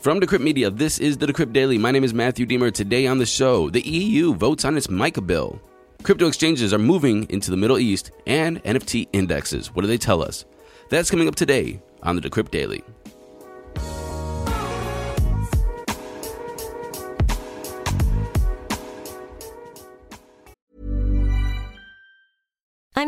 From Decrypt Media, this is the Decrypt Daily. My name is Matthew Diemer. Today on the show, the EU votes on its MICA bill. Crypto exchanges are moving into the Middle East and NFT indexes. What do they tell us? That's coming up today on the Decrypt Daily.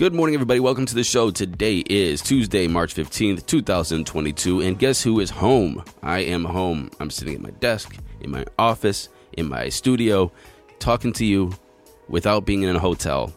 Good morning, everybody. Welcome to the show. Today is Tuesday, March 15th, 2022. And guess who is home? I am home. I'm sitting at my desk, in my office, in my studio, talking to you without being in a hotel.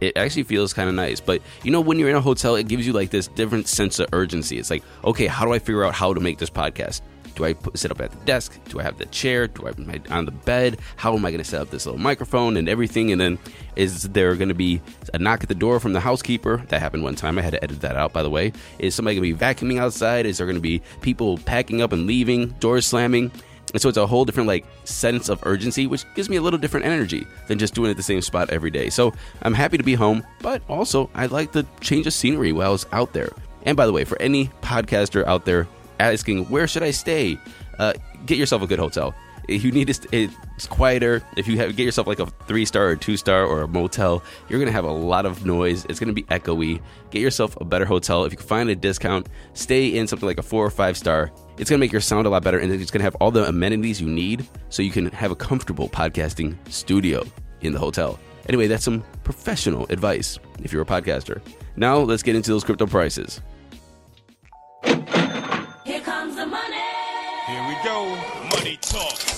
It actually feels kind of nice. But you know, when you're in a hotel, it gives you like this different sense of urgency. It's like, okay, how do I figure out how to make this podcast? Do I put, sit up at the desk? Do I have the chair? Do I am I on the bed? How am I going to set up this little microphone and everything? And then is there going to be a knock at the door from the housekeeper? That happened one time. I had to edit that out, by the way. Is somebody going to be vacuuming outside? Is there going to be people packing up and leaving? Doors slamming? And so it's a whole different like sense of urgency, which gives me a little different energy than just doing it at the same spot every day. So I'm happy to be home, but also I like the change of scenery while I was out there. And by the way, for any podcaster out there asking where should I stay, uh, get yourself a good hotel. If you need to, it's quieter. If you have get yourself like a three star or two star or a motel, you're gonna have a lot of noise. It's gonna be echoey. Get yourself a better hotel. If you can find a discount, stay in something like a four or five star. It's gonna make your sound a lot better, and it's gonna have all the amenities you need, so you can have a comfortable podcasting studio in the hotel. Anyway, that's some professional advice if you're a podcaster. Now let's get into those crypto prices.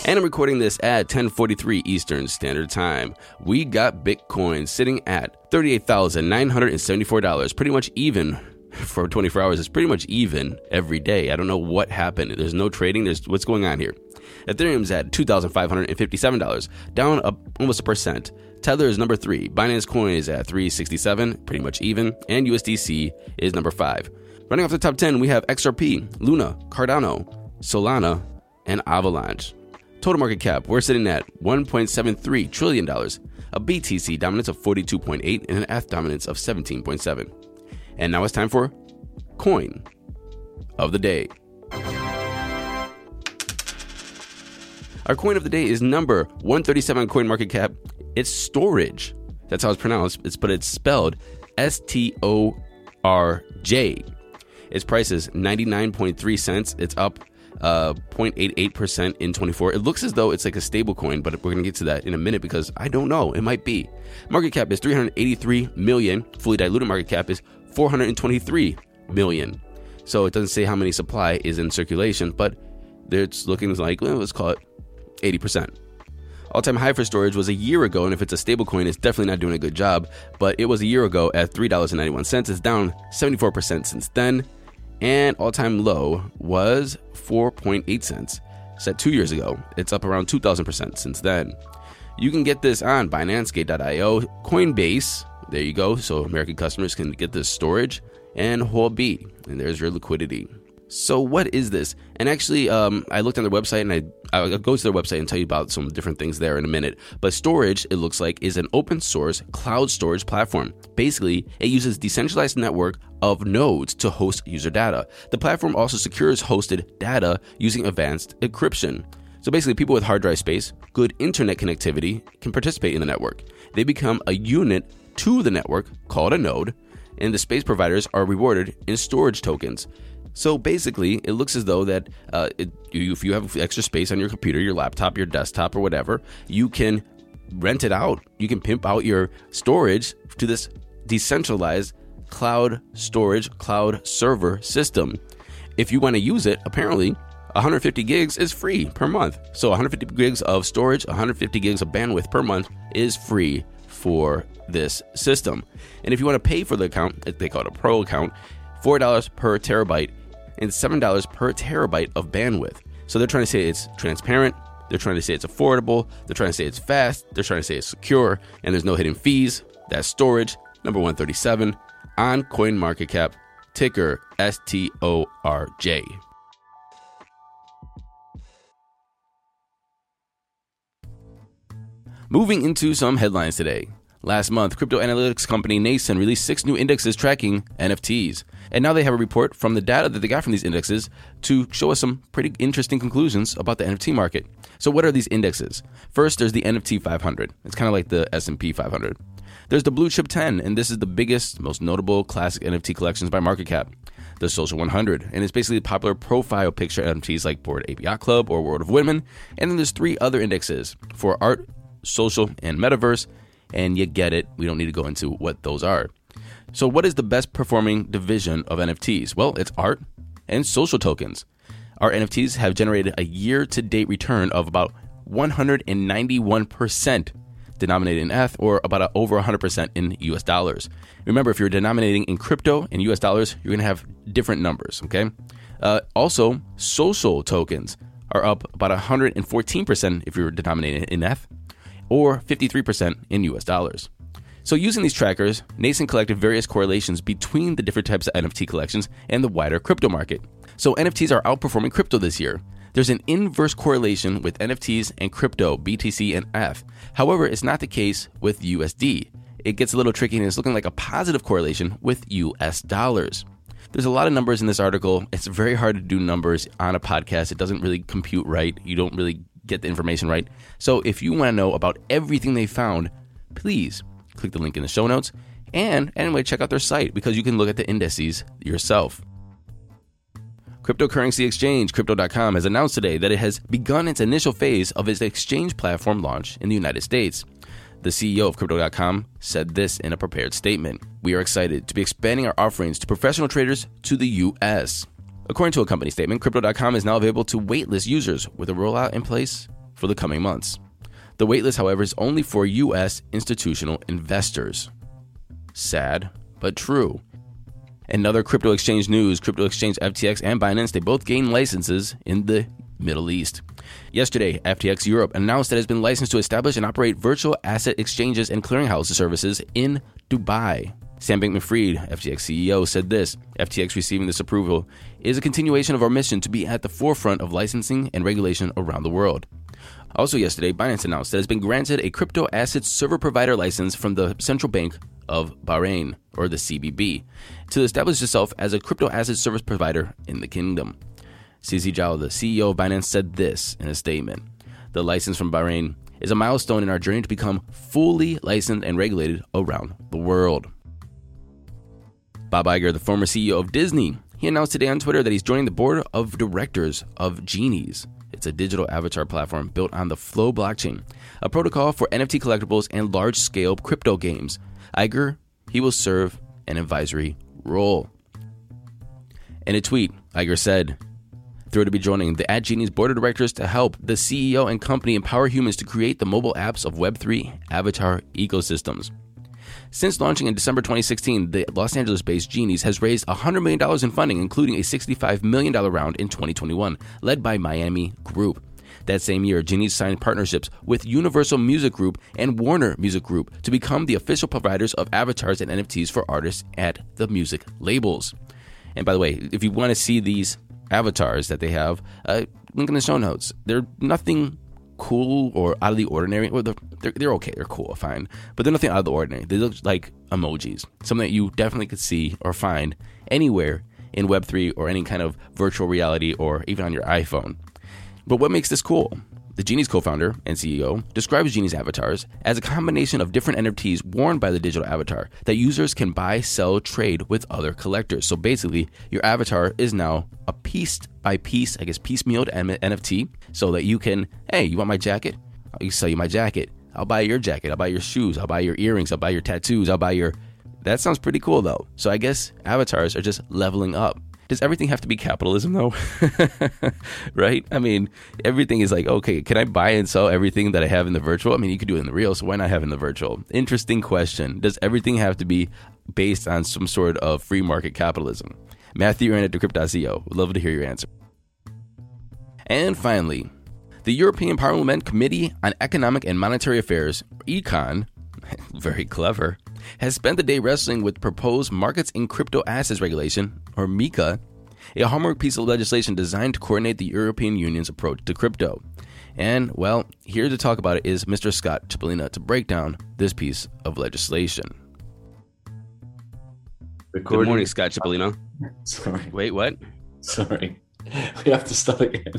And I'm recording this at 10:43 Eastern Standard Time. We got Bitcoin sitting at $38,974, pretty much even for 24 hours. It's pretty much even every day. I don't know what happened. There's no trading. There's what's going on here. Ethereum's at $2,557, down almost a percent. Tether is number three. Binance Coin is at 367, pretty much even, and USDC is number five. Running off the top 10, we have XRP, Luna, Cardano, Solana, and Avalanche. Total market cap, we're sitting at $1.73 trillion, a BTC dominance of 42.8 and an ETH dominance of 17.7. And now it's time for Coin of the Day. Our coin of the day is number 137 coin market cap. It's Storj. That's how it's pronounced. It's but it's spelled S T O R J. Its price is 99.3 cents. It's up uh, 0.88% in 24. It looks as though it's like a stable coin, but we're going to get to that in a minute because I don't know. It might be. Market cap is 383 million. Fully diluted market cap is 423 million. So it doesn't say how many supply is in circulation, but it's looking like, well, let's call it 80%. All time high for Storj was a year ago, and if it's a stable coin, it's definitely not doing a good job. But it was a year ago at $3.91. It's down 74% since then. And all time low was 4.8 cents. Set two years ago. It's up around 2,000% since then. You can get this on BinanceGate.io, Coinbase. There you go. So American customers can get this Storj and Huobi. And there's your liquidity. So what is this? And actually, um, I looked on their website, and I I'll go to their website and tell you about some different things there in a minute. But Storj, it looks like, is an open source cloud storage platform. Basically, it uses decentralized network of nodes to host user data. The platform also secures hosted data using advanced encryption. So basically, people with hard drive space, good internet connectivity, can participate in the network. They become a unit to the network called a node, and the space providers are rewarded in Storj tokens. So basically, it looks as though that uh, it, if you have extra space on your computer, your laptop, your desktop, or whatever, you can rent it out. You can pimp out your storage to this decentralized cloud storage, cloud server system. If you want to use it, apparently 150 gigs is free per month. So 150 gigs of storage, 150 gigs of bandwidth per month is free for this system. And if you want to pay for the account, they call it a pro account, $4 per terabyte and $7 per terabyte of bandwidth. So they're trying to say it's transparent, they're trying to say it's affordable, they're trying to say it's fast, they're trying to say it's secure, and there's no hidden fees. That's Storj, number 137, on CoinMarketCap, ticker STORJ. Moving into some headlines today. Last month, crypto analytics company Nansen released six new indexes tracking NFTs. And now they have a report from the data that they got from these indexes to show us some pretty interesting conclusions about the NFT market. So what are these indexes? First, there's the NFT 500. It's kind of like the S&P 500. There's the Blue Chip 10, and this is the biggest, most notable classic NFT collections by market cap. The Social 100, and it's basically popular profile picture NFTs like Bored Ape Yacht Club or World of Women. And then there's three other indexes for art, social, and metaverse. And you get it. We don't need to go into what those are. So, what is the best performing division of NFTs? Well, it's art and social tokens. Our NFTs have generated a year to date return of about 191% denominated in ETH or about over 100% in US dollars. Remember, if you're denominating in crypto in US dollars, you're going to have different numbers, okay? Uh, also, social tokens are up about 114% if you're denominating in ETH or 53% in US dollars. So, using these trackers, Nansen collected various correlations between the different types of NFT collections and the wider crypto market. So, NFTs are outperforming crypto this year. There's an inverse correlation with NFTs and crypto, BTC and ETH. However, it's not the case with USD. It gets a little tricky and it's looking like a positive correlation with US dollars. There's a lot of numbers in this article. It's very hard to do numbers on a podcast. It doesn't really compute right. You don't really get the information right. So if you want to know about everything they found, please click the link in the show notes. And anyway, check out their site because you can look at the indices yourself. Cryptocurrency exchange Crypto.com has announced today that it has begun its initial phase of its exchange platform launch in the United States. The CEO of Crypto.com said this in a prepared statement We are excited to be expanding our offerings to professional traders to the U.S. According to a company statement, Crypto.com is now available to waitlist users with a rollout in place for the coming months. The waitlist, however, is only for U.S. institutional investors. Sad, but true. Another crypto exchange news crypto exchange FTX and Binance, they both gained licenses in the Middle East. Yesterday, FTX Europe announced that it has been licensed to establish and operate virtual asset exchanges and clearinghouse services in Dubai. Sam Bankman Fried, FTX CEO, said this FTX receiving this approval is a continuation of our mission to be at the forefront of licensing and regulation around the world. Also, yesterday, Binance announced that it has been granted a crypto asset server provider license from the Central Bank of Bahrain, or the CBB, to establish itself as a crypto asset service provider in the kingdom. CZ Zhao, the CEO of Binance, said this in a statement The license from Bahrain is a milestone in our journey to become fully licensed and regulated around the world. Bob Iger, the former CEO of Disney, he announced today on Twitter that he's joining the board of directors of Genies. It's a digital avatar platform built on the Flow blockchain, a protocol for NFT collectibles and large scale crypto games. Iger, he will serve an advisory role. In a tweet, Iger said, Thrilled to be joining the At Genies board of directors to help the CEO and company empower humans to create the mobile apps of Web3 avatar ecosystems. Since launching in December 2016, the Los Angeles based Genies has raised $100 million in funding, including a $65 million round in 2021, led by Miami Group. That same year, Genies signed partnerships with Universal Music Group and Warner Music Group to become the official providers of avatars and NFTs for artists at the music labels. And by the way, if you want to see these avatars that they have, uh, link in the show notes. They're nothing cool or out of the ordinary. Well, they're, they're, okay, they're cool, fine, but they're nothing out of the ordinary. They look like emojis, something that you definitely could see or find anywhere in Web3 or any kind of virtual reality or even on your iPhone. But what makes this cool? The Genies co founder and CEO describes Genies avatars as a combination of different NFTs worn by the digital avatar that users can buy, sell, trade with other collectors. So basically, your avatar is now a piece by piece, I guess, piecemealed NFT so that you can, hey, you want my jacket? I'll sell you my jacket. I'll buy your jacket. I'll buy your shoes. I'll buy your earrings. I'll buy your tattoos. I'll buy your. That sounds pretty cool though. So I guess avatars are just leveling up. Does everything have to be capitalism though? right? I mean, everything is like, okay, can I buy and sell everything that I have in the virtual? I mean, you could do it in the real, so why not have in the virtual? Interesting question. Does everything have to be based on some sort of free market capitalism? Matthew Aaron at Decrypt.co. Would love to hear your answer. And finally, the European Parliament Committee on Economic and Monetary Affairs, ECON, very clever, has spent the day wrestling with proposed Markets in Crypto Assets Regulation, or MiCA, a hallmark piece of legislation designed to coordinate the European Union's approach to crypto. And, well, here to talk about it is Mr. Scott Chipolina to break down this piece of legislation. Recording. Good morning, Scott Chipolina. Sorry. Wait, what? Sorry. We have to start again.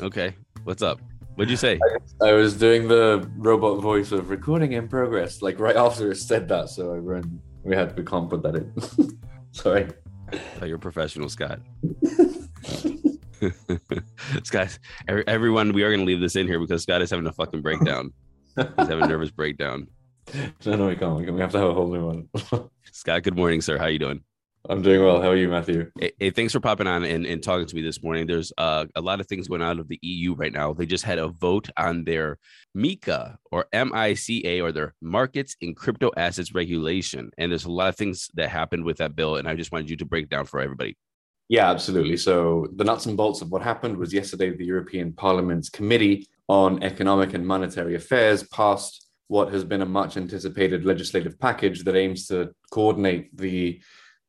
Okay, what's up? What'd you say? I was doing the robot voice of recording in progress, like right after it said that, so I ran. We had we can't put that in. Sorry. Oh, you're professional, Scott. Scott, every, everyone, we are going to leave this in here because Scott is having a fucking breakdown. He's having a nervous breakdown. No, no, we can't. We, can, we have to have a whole new one. Scott, good morning, sir. How you doing? I'm doing well. How are you, Matthew? Hey, hey, thanks for popping on and, and talking to me this morning. There's uh, a lot of things going on of the EU right now. They just had a vote on their MiCA or MICA or their Markets in Crypto Assets Regulation, and there's a lot of things that happened with that bill. And I just wanted you to break down for everybody. Yeah, absolutely. So the nuts and bolts of what happened was yesterday the European Parliament's Committee on Economic and Monetary Affairs passed what has been a much anticipated legislative package that aims to coordinate the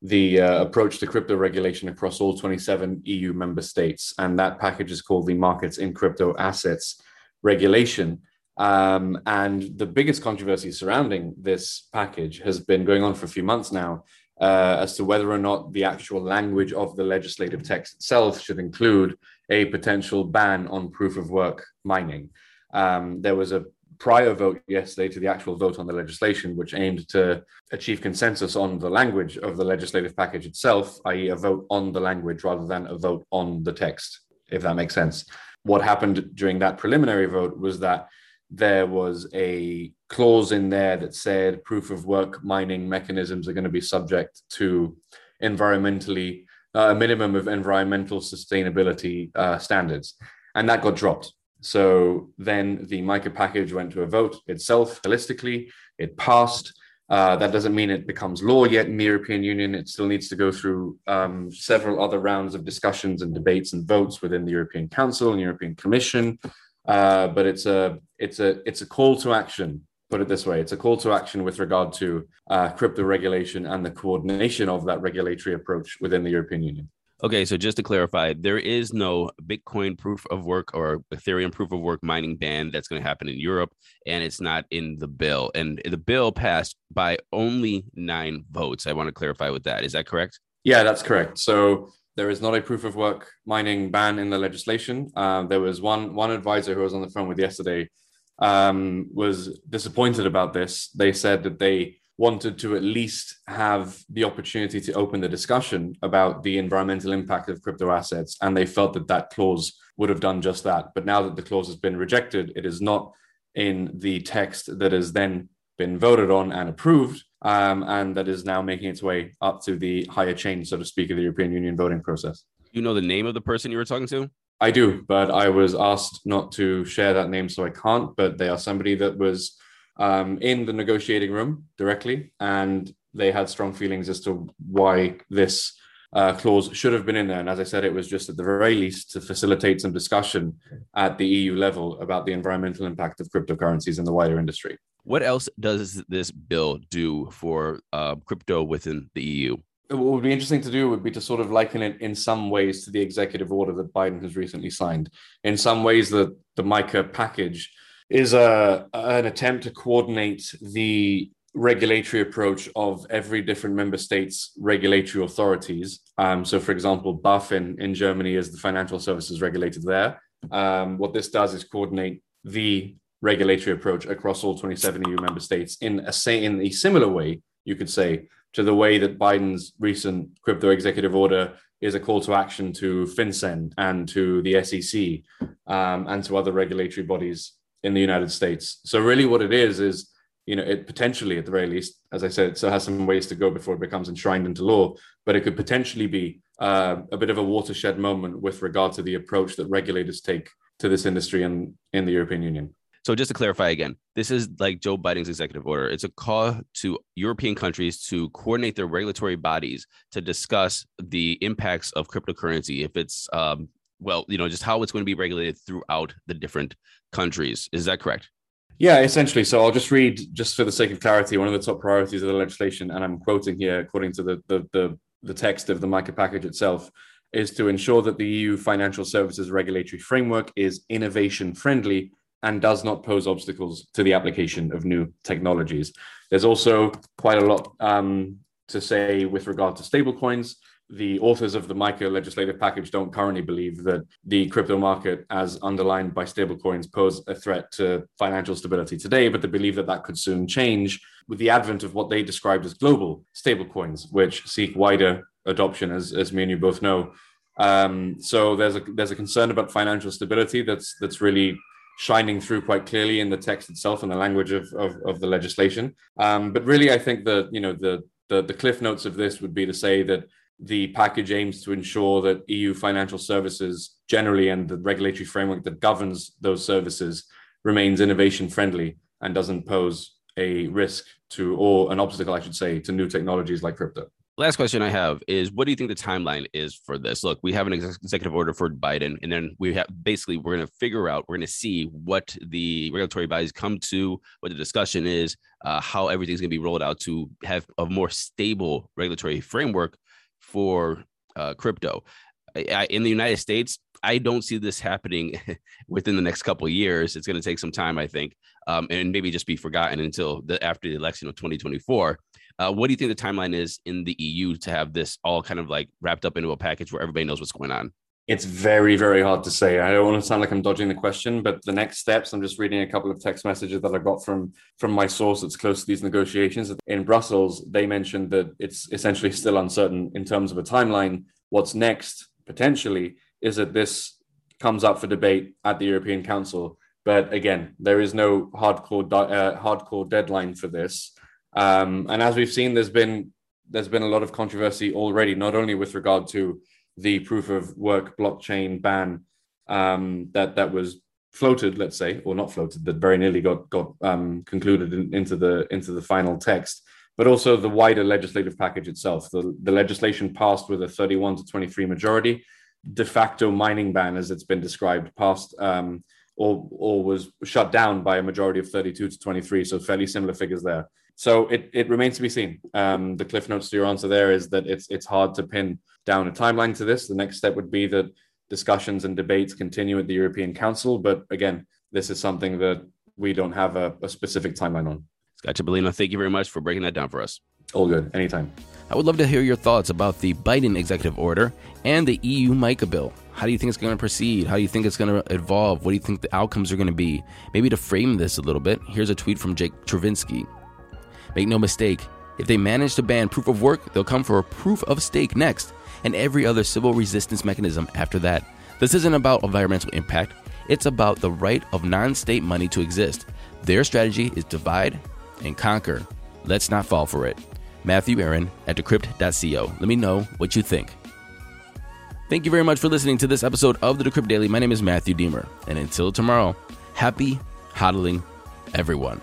the uh, approach to crypto regulation across all 27 EU member states. And that package is called the Markets in Crypto Assets Regulation. Um, and the biggest controversy surrounding this package has been going on for a few months now uh, as to whether or not the actual language of the legislative text itself should include a potential ban on proof of work mining. Um, there was a prior vote yesterday to the actual vote on the legislation, which aimed to achieve consensus on the language of the legislative package itself, i.e., a vote on the language rather than a vote on the text, if that makes sense. What happened during that preliminary vote was that there was a clause in there that said proof of work mining mechanisms are going to be subject to environmentally uh, a minimum of environmental sustainability uh, standards, and that got dropped. So then the MiCA package went to a vote itself holistically. It passed. Uh, that doesn't mean it becomes law yet in the European Union. It still needs to go through um, several other rounds of discussions and debates and votes within the European Council and European Commission. Uh, but it's a it's a it's a call to action. Put it this way: it's a call to action with regard to uh, crypto regulation and the coordination of that regulatory approach within the European Union. Okay, so just to clarify, there is no Bitcoin proof of work or Ethereum proof of work mining ban that's going to happen in Europe, and it's not in the bill. And the bill passed by only nine votes. I want to clarify with that. Is that correct? Yeah, that's correct. So there is not a proof of work mining ban in the legislation. Uh, there was one one advisor who was on the phone with yesterday um, was disappointed about this. They said that they wanted to at least have the opportunity to open the discussion about the environmental impact of crypto assets. And they felt that that clause would have done just that. But now that the clause has been rejected, it is not in the text that has then been voted on and approved. Um, and that is now making its way up to the higher chain, so to speak, of the European Union voting process. You know the name of the person you were talking to? I do, but I was asked not to share that name, so I can't. But they are somebody that was um, in the negotiating room directly, and they had strong feelings as to why this uh, clause should have been in there. And as I said, it was just at the very least to facilitate some discussion at the EU level about the environmental impact of cryptocurrencies in the wider industry. What else does this bill do for uh, crypto within the EU? What would be interesting to do would be to sort of liken it in some ways to the executive order that Biden has recently signed. In some ways, the, the MiCA package is a an attempt to coordinate the regulatory approach of every different member state's regulatory authorities. Um, so, for example, BaFin in Germany is the financial services regulated there. Um, what this does is coordinate the regulatory approach across all 27 EU member states in a say in a similar way, you could say, to the way that Biden's recent crypto executive order is a call to action to FinCEN and to the SEC um, and to other regulatory bodies in the United States. So really what it is is you know it potentially at the very least as i said still has some ways to go before it becomes enshrined into law but it could potentially be uh, a bit of a watershed moment with regard to the approach that regulators take to this industry in, in the european union So just to clarify again, this is like Joe Biden's executive order. It's a call to European countries to coordinate their regulatory bodies to discuss the impacts of cryptocurrency. If it's um, well, you know, just how it's going to be regulated throughout the different countries. Is that correct? Yeah, essentially. So I'll just read, just for the sake of clarity, one of the top priorities of the legislation, and I'm quoting here according to the the the, the text of the MICA package itself, is to ensure that the EU financial services regulatory framework is innovation friendly and does not pose obstacles to the application of new technologies. There's also quite a lot um, to say with regard to stablecoins. The authors of the MICA legislative package don't currently believe that the crypto market, as underlined by stablecoins, pose a threat to financial stability today, but they believe that that could soon change with the advent of what they described as global stablecoins, which seek wider adoption, as, as me and you both know. Um, so there's a there's a concern about financial stability that's that's really shining through quite clearly in the text itself and the language of, of, of the legislation. Um, but really, I think that you know the, the the cliff notes of this would be to say that the package aims to ensure that EU financial services generally and the regulatory framework that governs those services remains innovation friendly and doesn't pose a risk to or an obstacle, I should say, to new technologies like crypto last question I have is what do you think the timeline is for this? Look, we have an executive order for Biden, and then we have basically we're going to figure out, we're going to see what the regulatory bodies come to, what the discussion is, uh, how everything's going to be rolled out to have a more stable regulatory framework for uh, crypto. I, I, in the United States, I don't see this happening within the next couple of years. It's going to take some time, I think, um, and maybe just be forgotten until the, after the election of 2024. Uh, what do you think the timeline is in the EU to have this all kind of like wrapped up into a package where everybody knows what's going on? It's very, very hard to say. I don't want to sound like I'm dodging the question, but the next steps, I'm just reading a couple of text messages that I got from from my source that's close to these negotiations. In Brussels, they mentioned that it's essentially still uncertain in terms of a timeline. What's next, potentially, is that this comes up for debate at the European Council. But again, there is no hardcore uh, hardcore deadline for this. Um, and as we've seen, there's been there's been a lot of controversy already, not only with regard to the proof of work blockchain ban um, that that was floated, let's say, or not floated, that very nearly got got um, concluded in, into the into the final text, but also the wider legislative package itself. The, the legislation passed with a 31 to 23 majority, de facto mining ban, as it's been described, passed um, or or was shut down by a majority of 32 to 23. So fairly similar figures there. So it, it remains to be seen. Um, the cliff notes to your answer there is that it's it's hard to pin down a timeline to this. The next step would be that discussions and debates continue at the European Council. But again, this is something that we don't have a, a specific timeline on. Scott Chipolina, thank you very much for breaking that down for us. All good. Anytime. I would love to hear your thoughts about the Biden executive order and the EU MICA bill. How do you think it's going to proceed? How do you think it's going to evolve? What do you think the outcomes are going to be? Maybe to frame this a little bit, here's a tweet from Jake Chervinsky. Make no mistake, if they manage to ban proof of work, they'll come for a proof of stake next, and every other Sybil resistance mechanism after that. This isn't about environmental impact, it's about the right of non state money to exist. Their strategy is divide and conquer. Let's not fall for it. Matthew Aaron at decrypt.co. Let me know what you think. Thank you very much for listening to this episode of the Decrypt Daily. My name is Matthew Diemer, and until tomorrow, happy hodling, everyone.